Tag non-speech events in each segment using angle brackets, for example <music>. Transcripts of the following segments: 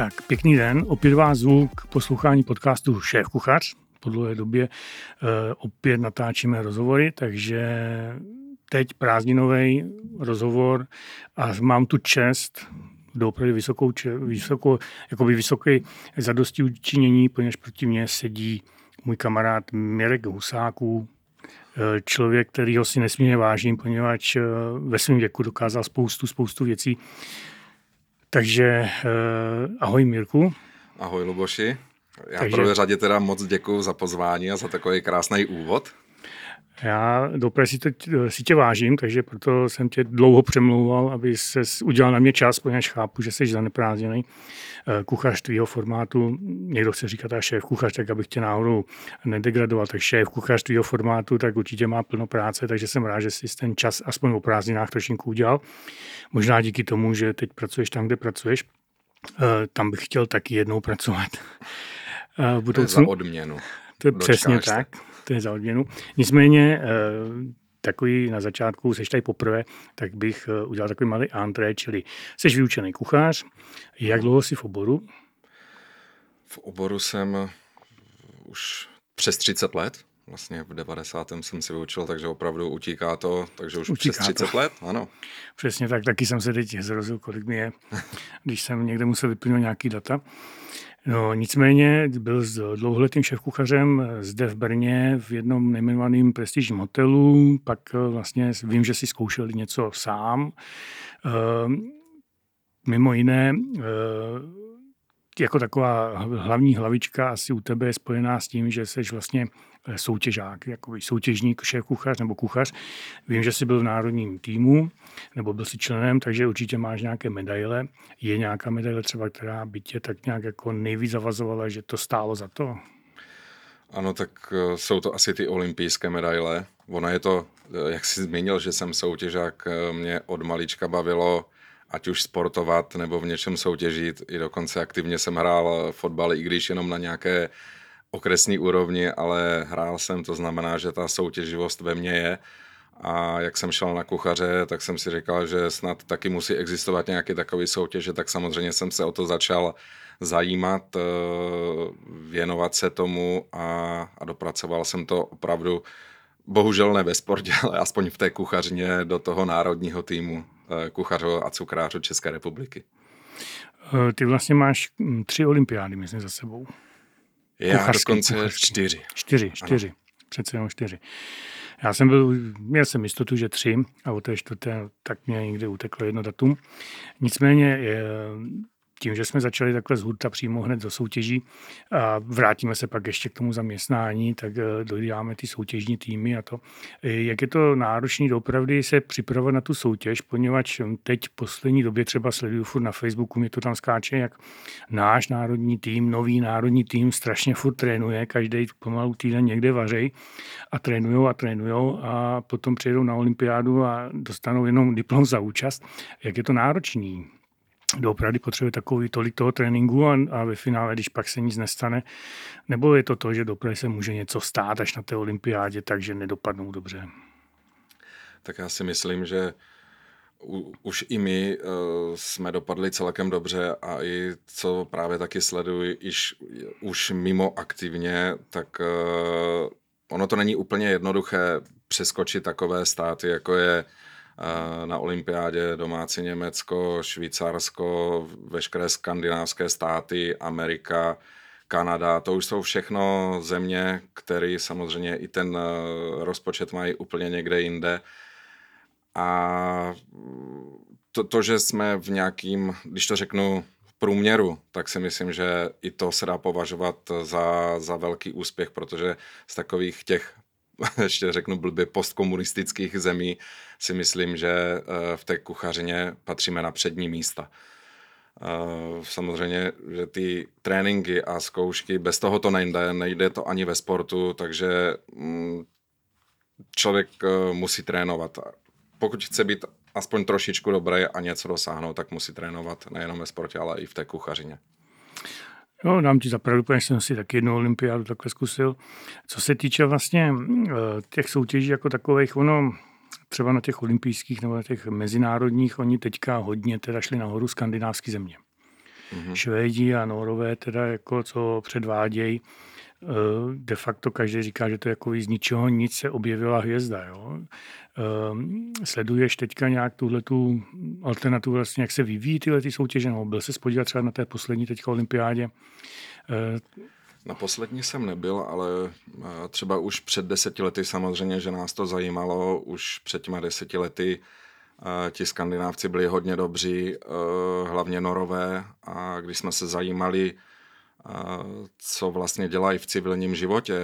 Tak, pěkný den. Opět vás zvu k poslouchání podcastu Šéf Kuchař. Po dlouhé době uh, opět natáčíme rozhovory, takže teď prázdninový rozhovor a mám tu čest opravdu vysokou, vysokou, jakoby vysoké zadosti učinění, poněž proti mně sedí můj kamarád Mirek Husáků, eh, člověk, kterýho si nesmírně vážím, poněvadž eh, ve svém věku dokázal spoustu, spoustu věcí. Takže eh, ahoj Mirku. Ahoj Luboši. Já Takže... prvé řadě teda moc děkuji za pozvání a za takový krásný úvod. Já doprve si, to, si tě vážím, takže proto jsem tě dlouho přemlouval, aby se udělal na mě čas, protože chápu, že jsi zaneprázdněný eh, kuchař tvýho formátu. Někdo chce říkat a šéf kuchař, tak abych tě náhodou nedegradoval. Tak šéf kuchař tvýho formátu, tak určitě má plno práce, takže jsem rád, že jsi ten čas aspoň o prázdninách trošinku udělal. Možná díky tomu, že teď pracuješ tam, kde pracuješ. Eh, tam bych chtěl taky jednou pracovat. <laughs> Budoucnu. To je za odměnu. To je přesně tak to je za odměnu. Nicméně eh, takový na začátku, seš tady poprvé, tak bych eh, udělal takový malý antré, čili jsi vyučený kuchař. Jak dlouho jsi v oboru? V oboru jsem už přes 30 let. Vlastně v 90. jsem si vyučil, takže opravdu utíká to, takže už utíká přes 30 to. let, ano. Přesně tak, taky jsem se teď zrozil, kolik mi je, <laughs> když jsem někde musel vyplnit nějaký data. No, nicméně byl s dlouholetým šéfkuchařem zde v Brně v jednom nejmenovaném prestižním hotelu, pak eh, vlastně vím, že si zkoušel něco sám. Ehm, mimo jiné, eh, jako taková hlavní hlavička asi u tebe je spojená s tím, že jsi vlastně Eh, soutěžák, jako soutěžník, šéf kuchař nebo kuchař. Vím, že jsi byl v národním týmu, nebo byl jsi členem, takže určitě máš nějaké medaile. Je nějaká medaile třeba, která by tě tak nějak jako nejvíc zavazovala, že to stálo za to? Ano, tak eh, jsou to asi ty olympijské medaile. Ono je to, eh, jak jsi zmínil, že jsem soutěžák, mě od malička bavilo ať už sportovat nebo v něčem soutěžit. I dokonce aktivně jsem hrál fotbal, i když jenom na nějaké okresní úrovni, ale hrál jsem, to znamená, že ta soutěživost ve mně je. A jak jsem šel na kuchaře, tak jsem si říkal, že snad taky musí existovat nějaký takový soutěže, tak samozřejmě jsem se o to začal zajímat, eh, věnovat se tomu a, a dopracoval jsem to opravdu, bohužel ne ve sportě, <laughs> ale aspoň v té kuchařině do toho národního týmu eh, kuchařů a cukrářů České republiky. Eh, ty vlastně máš hm, tři olympiády, myslím, za sebou. Já dokonce kuchařský. čtyři. Čtyři, čtyři. Ano. Přece jenom čtyři. Já jsem byl, měl jsem jistotu, že tři a o té čtvrté tak mě někde uteklo jedno datum. Nicméně je, tím, že jsme začali takhle z hurta přímo hned do soutěží a vrátíme se pak ještě k tomu zaměstnání, tak eh, dojídáme ty soutěžní týmy a to. Eh, jak je to náročný dopravdy se připravovat na tu soutěž, poněvadž teď v poslední době třeba sleduju furt na Facebooku, mě to tam skáče, jak náš národní tým, nový národní tým strašně furt trénuje, každý pomalu týden někde vařej a trénujou a trénujou a potom přijedou na olympiádu a dostanou jenom diplom za účast. Jak je to náročný? Doopravdy potřebuje takový tolik toho tréninku a, a ve finále, když pak se nic nestane, nebo je to to, že dopravdy se může něco stát až na té olympiádě, takže nedopadnou dobře? Tak já si myslím, že u, už i my uh, jsme dopadli celkem dobře a i co právě taky sleduji, iž, už mimo aktivně, tak uh, ono to není úplně jednoduché přeskočit takové státy, jako je na olympiádě domácí Německo, Švýcarsko, veškeré skandinávské státy, Amerika, Kanada, to už jsou všechno země, které samozřejmě i ten eh, rozpočet mají úplně někde jinde. A to, to, že jsme v nějakým, když to řeknu, průměru, tak si myslím, že i to se dá považovat za, za velký úspěch, protože z takových těch <laughs> ještě řeknu blbě, postkomunistických zemí, si myslím, že eh, v té kuchařině patříme na přední místa. Eh, samozřejmě, že ty tréninky a zkoušky, bez toho to nejde, nejde to ani ve sportu, takže mm, člověk eh, musí trénovat. Pokud chce být aspoň trošičku dobrý a něco dosáhnout, tak musí trénovat nejenom ve sportě, ale i v té kuchařině. Jo, dám ti za pravdu, protože jsem si taky jednu olympiádu takhle zkusil. Co se týče vlastně těch soutěží jako takových, ono třeba na těch olympijských nebo na těch mezinárodních, oni teďka hodně teda šli nahoru skandinávské země. mm-hmm. Švédi a Norové teda jako co předvádějí, eh, de facto každý říká, že to je jako z ničeho nic se objevila hvězda. Jo? Eh, sleduješ teďka nějak tuhle tu alternativu, vlastně, jak se vyvíjí tyhle ty soutěže? No, byl se spodívat třeba na té poslední teďka olympiádě? Na poslední jsem nebyl, ale třeba už před deseti lety samozřejmě, že nás to zajímalo. Už před těma deseti lety ti skandinávci byli hodně dobří, hlavně norové. A když jsme se zajímali, co vlastně dělají v civilním životě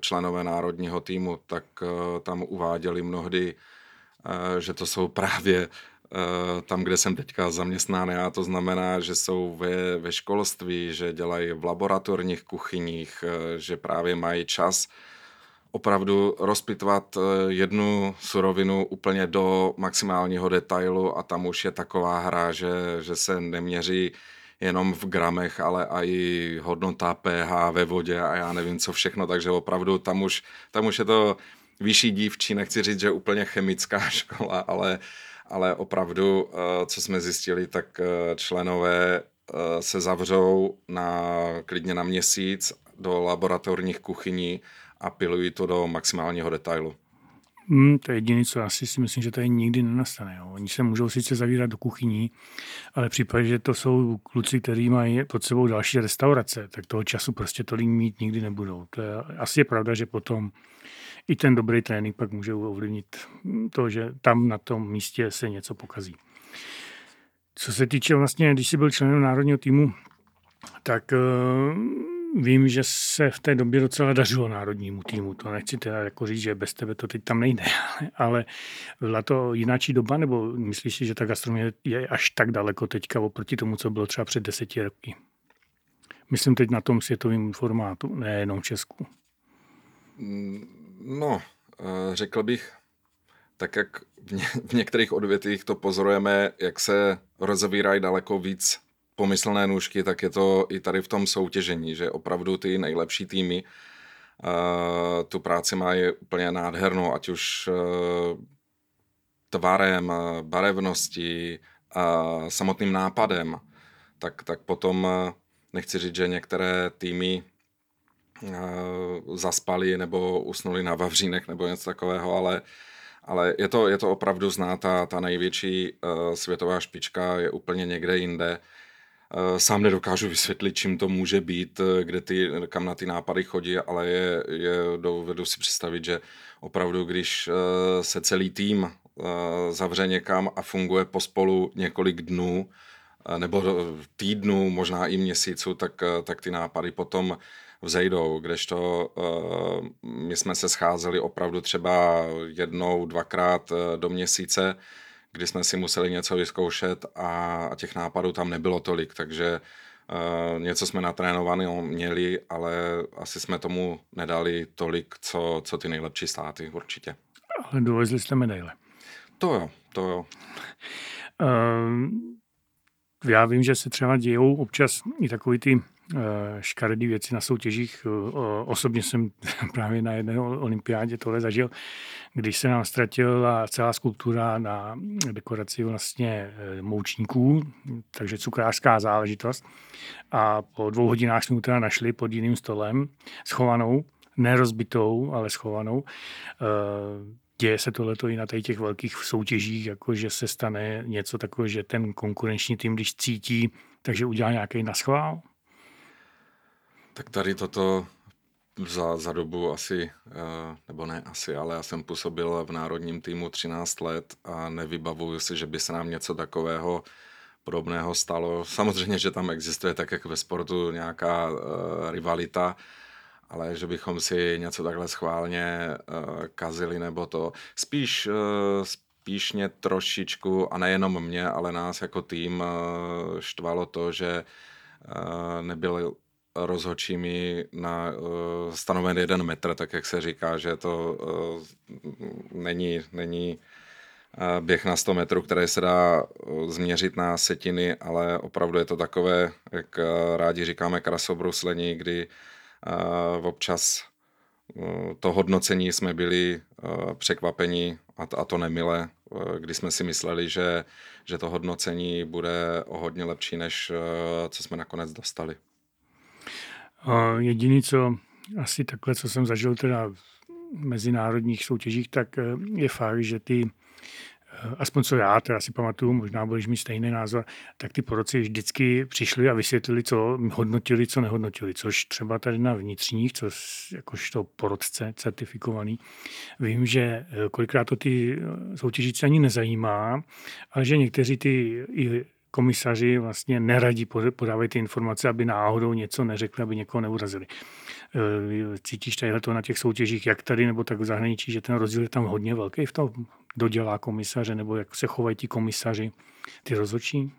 členové národního týmu, tak tam uváděli mnohdy, že to jsou <laughs> právě Eh, tam, kde jsem teďka zaměstnán já, to znamená, že jsou ve, ve školství, že dělají v laboratorních kuchyních, eh, že právě mají čas opravdu rozpitvat eh, jednu surovinu úplně do maximálního detailu a tam už je taková hra, že, že se neměří jenom v gramech, ale i hodnota pH ve vodě a já nevím co všechno, takže opravdu tam už, tam už je to vyšší dívčí, nechci říct, že úplně chemická <laughs> škola, ale ale opravdu, eh, co jsme zjistili, tak eh, členové eh, se zavřou na, klidně na měsíc do laboratorních kuchyní a pilují to do maximálního detailu. Hmm, to je jediné, co asi si myslím, že tady nikdy nenastane. Jo. Oni se můžou sice zavírat do kuchyní, ale v případě, že to jsou kluci, kteří mají pod sebou další restaurace, tak toho času prostě tolik mít nikdy nebudou. To je, asi je pravda, že potom i ten dobrý trénink pak může ovlivnit to, že tam na tom místě se něco pokazí. Co se týče vlastně, když jsi byl členem národního týmu, tak uh, vím, že se v té době docela dařilo národnímu týmu. To nechci teda jako říct, že bez tebe to teď tam nejde, <laughs> ale byla to jináčí doba, nebo myslíš si, že ta gastronomie je až tak daleko teďka oproti tomu, co bylo třeba před deseti roky? Myslím teď na tom světovém formátu, nejenom Česku. Mm, No, eh, řekl bych, tak jak v některých odvětvích to pozorujeme, jak se rozevírají daleko víc pomyslné nůžky, tak je to i tady v tom soutěžení, že opravdu ty nejlepší týmy uh, tu práci mají úplně nádhernou, ať už uh, tvarem, barevností, uh, samotným nápadem, tak, tak potom uh, nechci říct, že některé týmy zaspali nebo usnuli na Vavřínech nebo něco takového, ale, ale je, to, je to opravdu znát, ta, ta největší uh, světová špička je úplně někde jinde. Uh, sám nedokážu vysvětlit, čím to může být, kde ty, kam na ty nápady chodí, ale je, je, dovedu si představit, že opravdu, když uh, se celý tým zavře někam a funguje pospolu několik dnů, nebo týdnů, možná i měsíců, tak, tak ty nápady potom vzejdou, kdežto my jsme se scházeli opravdu třeba jednou, dvakrát do měsíce, kdy jsme si museli něco vyzkoušet a, a těch nápadů tam nebylo tolik, takže uh, něco jsme natrénované měli, ale asi jsme tomu nedali tolik, co, co ty nejlepší státy určitě. Ale dovezli jste medaile. To jo, to jo. Uh, já vím, že se třeba dějou občas i takový ty Eh, škaredý věci na soutěžích. Osobně jsem <laughs> právě na jedné olympiádě tohle zažil, když se nám ztratila celá skulptura na dekoraci vlastně eh, moučníků, takže cukrářská záležitost. A po dvou hodinách jsme teda našli pod jiným stolem, schovanou, nerozbitou, ale schovanou. Eh, děje se tohleto i na těch velkých soutěžích, jako že se stane něco takového, že ten konkurenční tým, když cítí, takže udělá nějaký naschvál? Tak tady toto za, za dobu asi, eh, nebo ne asi, ale já jsem působil v národním týmu 13 let a nevybavuju si, že by se nám něco takového podobného stalo. Samozřejmě, že tam existuje tak, jak ve sportu nějaká uh, rivalita, ale že bychom si něco takhle schválně uh, kazili nebo to. Spíš, uh, spíš mě trošičku, a nejenom mě, ale nás jako tým uh, štvalo to, že uh, nebyl rozhočími na uh, stanoven jeden metr, tak jak se říká, že to uh, není, není uh, běh na 100 metrů, který se dá uh, změřit na setiny, ale opravdu je to takové, jak uh, rádi říkáme, krasobruslení, kdy uh, občas to hodnocení jsme byli překvapeni, a to nemile, kdy jsme si mysleli, že, že to hodnocení bude o hodně lepší, než co jsme nakonec dostali. Jediný, co asi takhle, co jsem zažil teda v mezinárodních soutěžích, tak je fakt, že ty Eh, aspoň co já teda si pamatuju, možná budeš mít stejný názor, tak ty poroci vždycky přišli a vysvětlili, co hodnotili, co nehodnotili, což třeba tady na vnitřních, co jakožto porodce certifikovaný, vím, že eh, kolikrát to ty eh, soutěžící ani nezajímá, ale že někteří ty i komisaři vlastně neradí podávají ty informace, aby náhodou něco neřekli, aby někoho neurazili. Cítíš tady to na těch soutěžích, jak tady nebo tak v zahraničí, že ten rozdíl je tam hodně velký v tom dodělá komisaře, nebo jak se chovají ti komisaři, ty rozhodčí?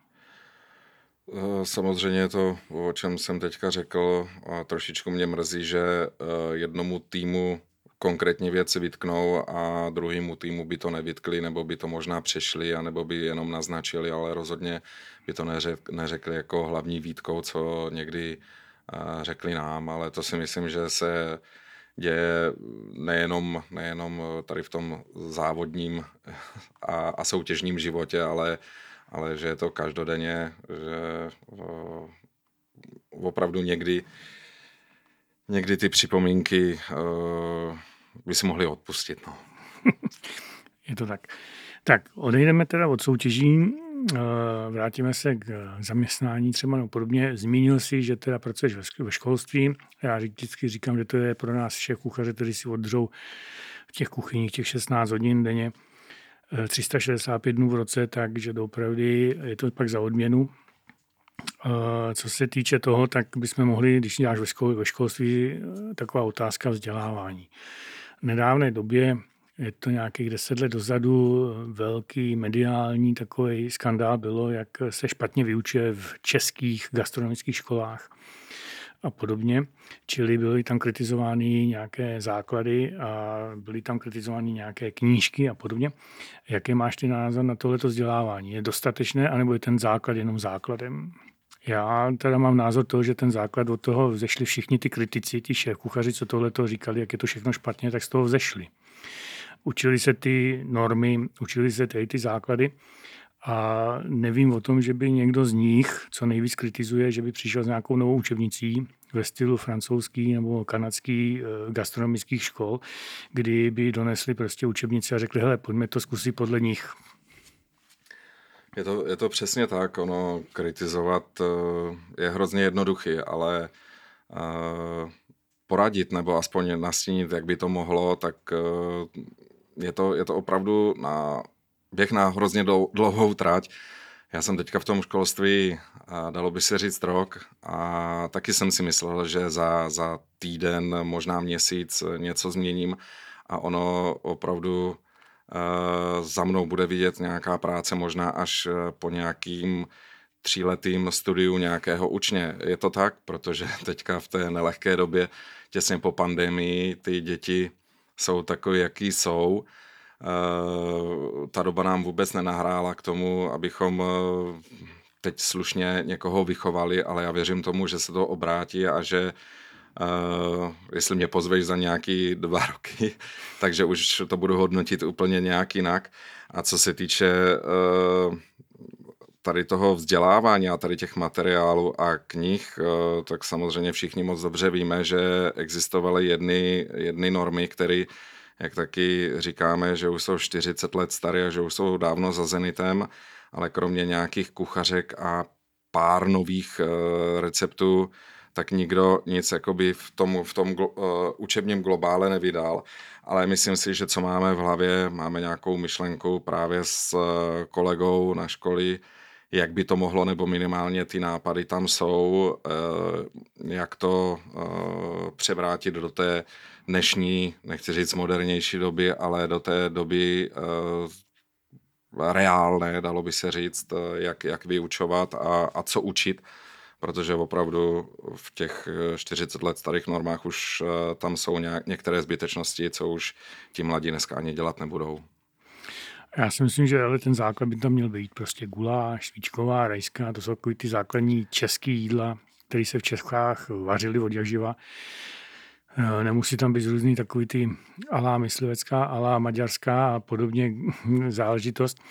Eh, samozřejmě to, o čem jsem teďka řekl, a trošičku mě mrzí, že eh, jednomu týmu konkrétní věci vytknou a druhému týmu by to nevytkli, nebo by to možná přešli, anebo by jenom naznačili, ale rozhodně by to neřekli jako hlavní výtkou, co někdy eh, řekli nám, ale to si myslím, že se děje nejenom, nejenom tady v tom závodním a, a soutěžním životě, ale, ale že je to každodenně, že opravdu někdy, někdy ty připomínky by si mohli odpustit. No. <laughs> je to tak. Tak, odejdeme teda od soutěží Eh, vrátíme se k zaměstnání třeba no podobně. Zmínil si, že teda pracuješ ve školství. Já vždycky říkám, že to je pro nás všech kuchaře, kteří si oddřou v těch kuchyních těch 16 hodin denně, 365 eh, dnů v roce, takže doopravdy je to pak za odměnu. Eh, co se týče toho, tak bychom mohli, když děláš ve, škol, ve školství, taková otázka vzdělávání. V nedávné době je to nějakých deset let dozadu, velký mediální takový skandál bylo, jak se špatně vyučuje v českých gastronomických školách a podobně. Čili byly tam kritizovány nějaké základy a byly tam kritizovány nějaké knížky a podobně. Jaké máš ty názor na tohleto vzdělávání? Je dostatečné, anebo je ten základ jenom základem? Já teda mám názor toho, že ten základ od toho vzešli všichni ty kritici, ty šéf kuchaři, co tohle říkali, jak je to všechno špatně, tak z toho vzešli učili se ty normy, učili se tady ty základy a nevím o tom, že by někdo z nich, co nejvíc kritizuje, že by přišel s nějakou novou učebnicí ve stylu francouzský nebo kanadský eh, gastronomických škol, kdy by donesli prostě učebnice a řekli, hele, pojďme to zkusit podle nich. Je to, je to přesně tak, ono kritizovat eh, je hrozně jednoduchý, ale uh, poradit nebo aspoň nastínit, jak by to mohlo, tak je to, je to opravdu na běh na hrozně dlouhou trať. Já jsem teďka v tom školství, dalo by se říct rok, a taky jsem si myslel, že za, za týden, možná měsíc něco změním a ono opravdu uh, za mnou bude vidět nějaká práce možná až e, po nějakým tříletým studiu nějakého učně. Je to tak, protože <laughs> teďka v té nelehké době, těsně po pandemii, ty děti jsou takový, jaký jsou. Eh, ta doba nám vůbec nenahrála k tomu, abychom eh, teď slušně někoho vychovali, ale já věřím tomu, že se to obrátí a že Uh, jestli mě pozveš za nějaký dva <laughs> roky, takže už to budu hodnotit úplně nějak jinak. A co se týče uh, tady toho vzdělávání a tady těch materiálů a knih, uh, tak samozřejmě všichni moc dobře víme, že existovaly jedny, jedny normy, které jak taky říkáme, že už jsou 40 let staré a že už jsou dávno za Zenitem, ale kromě nějakých kuchařek a pár nových uh, receptů, tak nikdo nic jakoby v tom, v tom uh, učebním globále nevydal. Ale myslím si, že co máme v hlavě, máme nějakou myšlenku právě s uh, kolegou na školy, jak by to mohlo, nebo minimálně ty nápady tam jsou, jak to převrátit do té dnešní, nechci říct modernější doby, ale do té doby uh, reálné, dalo by se říct, eh, jak, jak vyučovat a, a co učit, protože opravdu v těch 40 let starých normách už tam jsou nějak, některé zbytečnosti, co už ti mladí dneska ani dělat nebudou. Já si myslím, že ale ten základ by tam měl být prostě guláš, svíčková, rajská, to jsou takový ty základní české jídla, které se v Čechách vařily od jakživa. Eh, nemusí tam být různý takový ty alá myslivecká, alá maďarská a podobně záležitost.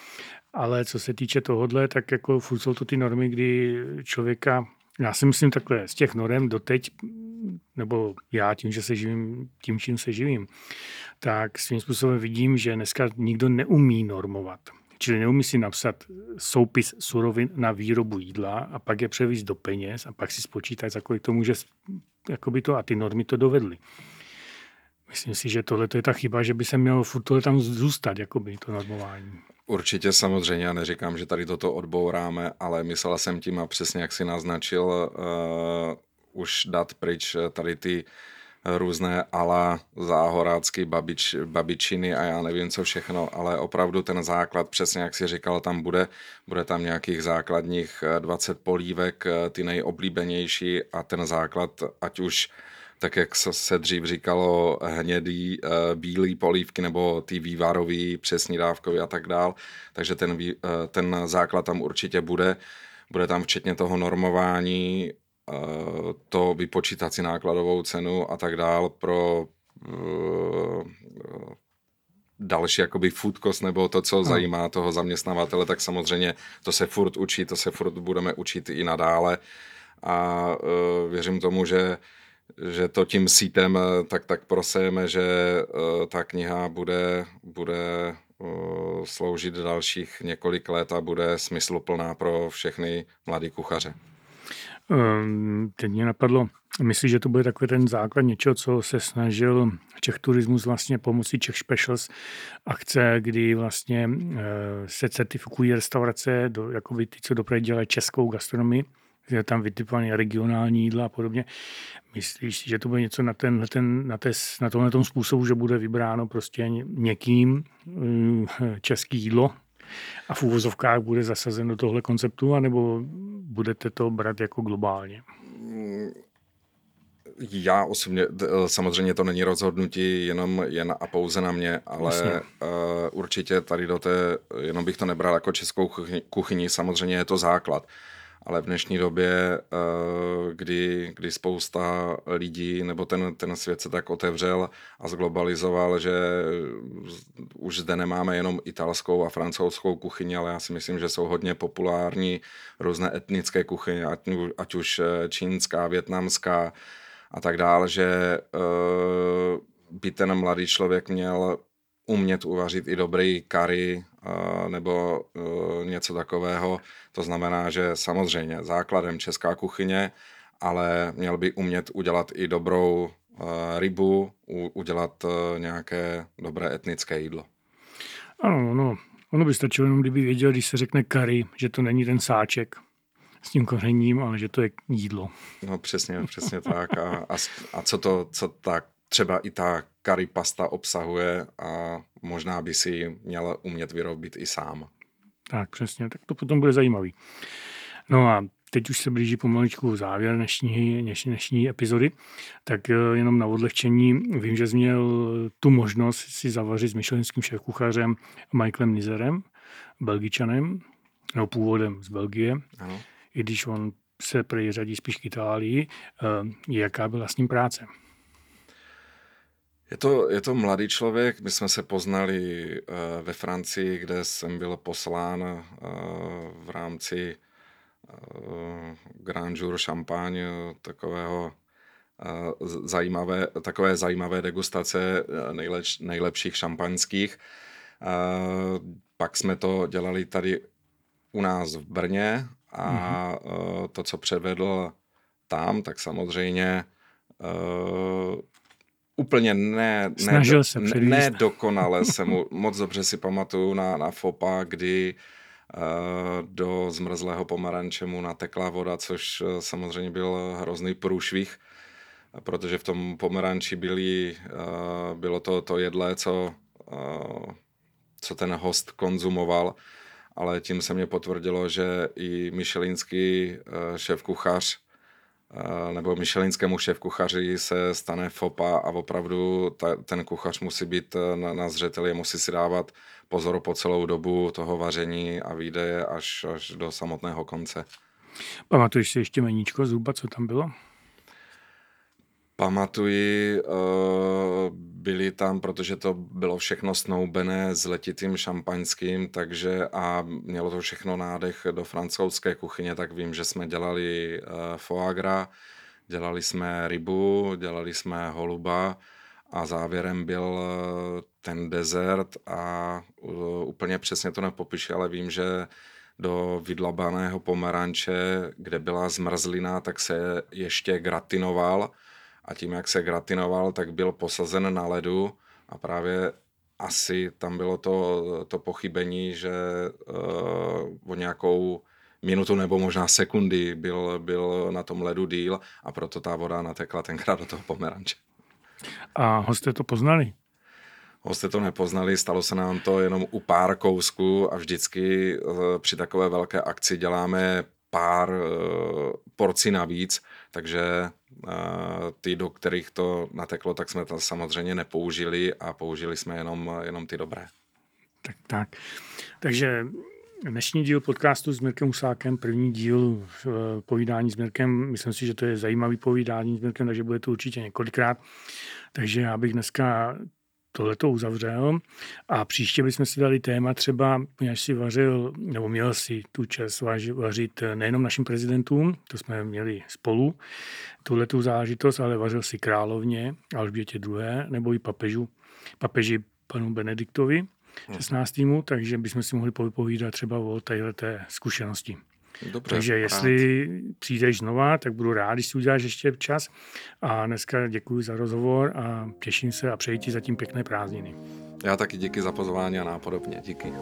Ale co se týče tohohle, tak jako furt jsou to ty normy, kdy člověka, já si myslím takhle, z těch norm doteď, nebo já tím, že se živím, tím, čím se živím, tak svým způsobem vidím, že dneska nikdo neumí normovat. Čili neumí si napsat soupis surovin na výrobu jídla a pak je převíst do peněz a pak si spočítat, za kolik to může, jakoby to a ty normy to dovedly. Myslím si, že tohle je ta chyba, že by se mělo furt tohle tam zůstat, jakoby to normování. Určitě samozřejmě, já neříkám, že tady toto odbouráme, ale myslel jsem tím a přesně jak si naznačil, uh, už dát pryč tady ty různé ala záhorácky babič, babičiny a já nevím co všechno, ale opravdu ten základ, přesně jak si říkal, tam bude, bude tam nějakých základních 20 polívek, ty nejoblíbenější a ten základ, ať už tak jak se dřív říkalo, hnědý, eh, bílý polívky nebo ty vývarový, přesní dávkový a tak dál. Takže ten, eh, ten základ tam určitě bude. Bude tam včetně toho normování, eh, to vypočítat si nákladovou cenu a tak dál pro další jakoby food cost nebo to, co zajímá toho zaměstnavatele, tak samozřejmě to se furt učí, to se furt budeme učit i nadále a věřím tomu, že že to tím sítem eh, tak, tak prosejeme, že ta kniha bude, bude sloužit dalších několik let a bude smysluplná pro všechny mladé kuchaře. Um, teď mě napadlo, myslím, že to bude takový ten základ něčeho, co se snažil Čech Turismus vlastně pomocí Czech Specials akce, kdy vlastně uh, se certifikují restaurace, do, jako by ty, co dopravy dělají českou gastronomii, je tam vytipované regionální jídla a podobně. Myslíš si, že to bude něco na, ten, ten, na, té, na tomhle tom způsobu, že bude vybráno prostě někým mm, český jídlo a v úvozovkách bude zasazen do tohle konceptu, anebo budete to brát jako globálně? Já osobně, samozřejmě to není rozhodnutí jenom jen a pouze na mě, ale uh, určitě tady do té, jenom bych to nebral jako českou kuchyni, samozřejmě je to základ ale v dnešní době, eh, kdy, kdy spousta lidí nebo ten, ten svět se tak otevřel a zglobalizoval, že už zde nemáme jenom italskou a francouzskou kuchyni, ale já si myslím, že jsou hodně populární různé etnické kuchyně, ať, ať už eh, čínská, větnamská a tak dále, že eh, by ten mladý člověk měl umět uvařit i dobrý kary nebo něco takového. To znamená, že samozřejmě základem česká kuchyně, ale měl by umět udělat i dobrou rybu, udělat nějaké dobré etnické jídlo. Ano, no, ono by stačilo jenom, kdyby věděl, když se řekne kary, že to není ten sáček s tím kořením, ale že to je jídlo. No přesně, přesně tak. A, a, a co to, co tak třeba i ta curry pasta obsahuje a možná by si měl umět vyrobit i sám. Tak přesně, tak to potom bude zajímavý. No a teď už se blíží pomaličku závěr dnešní, dnešní, dnešní epizody, tak eh, jenom na odlehčení vím, že jsi měl tu možnost si zavařit s myšlenským šéfkuchařem Michaelem Nizerem, belgičanem, no původem z Belgie, ano. i když on se prej řadí spíš k Itálii, eh, jaká byla s ním práce? Je to, je to mladý člověk, my jsme se poznali uh, ve Francii, kde jsem byl poslán uh, v rámci uh, Grand Jour Champagne, takového zajímavé, takové zajímavé degustace nejleč, nejlepších šampaňských. Pak jsme to dělali tady u nás v Brně a mm-hmm. to, co předvedl tam, tak samozřejmě úplně ne, ne, se ne, ne dokonale <laughs> se mu, moc dobře si pamatuju na, na FOPA, kdy uh, do zmrzlého pomaranče mu natekla voda, což uh, samozřejmě byl hrozný průšvih, protože v tom pomeranči byly, uh, bylo to, to jedlé, co, co ten host konzumoval, ale tím se mě potvrdilo, že i myšelinský uh, šéf kuchař nebo myšelinskému šéf kuchaři se stane fopa a opravdu ta, ten kuchař musí být e, na, na zřeteli, musí si dávat pozor po celou dobu toho vaření a výdeje až, až do samotného konce. Pamatuješ si ještě meníčko zhruba, co tam bylo? Pamatuji, byli tam, protože to bylo všechno snoubené s letitým šampaňským, takže a mělo to všechno nádech do francouzské kuchyně, tak vím, že jsme dělali foie gras, dělali jsme rybu, dělali jsme holuba a závěrem byl ten dezert a úplně přesně to nepopíšu, ale vím, že do vydlabaného pomeranče, kde byla zmrzlina, tak se ještě gratinoval a tím, jak se gratinoval, tak byl posazen na ledu a právě asi tam bylo to, to pochybení, že uh, o nějakou minutu nebo možná sekundy byl, byl na tom ledu díl a proto ta voda natekla tenkrát do toho pomeranče. A hosté to poznali? Hosté to nepoznali, stalo se nám to jenom u pár kousků a vždycky uh, při takové velké akci děláme pár uh, porcí navíc, takže ty, do kterých to nateklo, tak jsme to samozřejmě nepoužili a použili jsme jenom, jenom ty dobré. Tak, tak. Takže dnešní díl podcastu s Mirkem Husákem, první díl eh, povídání s Mirkem, myslím si, že to je zajímavý povídání s Mirkem, takže bude to určitě několikrát. Takže já bych dneska tohle to uzavřel a příště bychom si dali téma třeba, až si vařil, nebo měl si tu čas vařit nejenom našim prezidentům, to jsme měli spolu, tuhle tu zážitost, ale vařil si královně Alžbětě II. nebo i papežu, papeži panu Benediktovi 16. Hmm. takže bychom si mohli povídat třeba o této zkušenosti. Dobře, Takže jestli rád. přijdeš znova, tak budu rád, když si uděláš ještě čas. A dneska děkuji za rozhovor a těším se a přeji ti zatím pěkné prázdniny. Já taky díky za pozvání a nápodobně. Díky.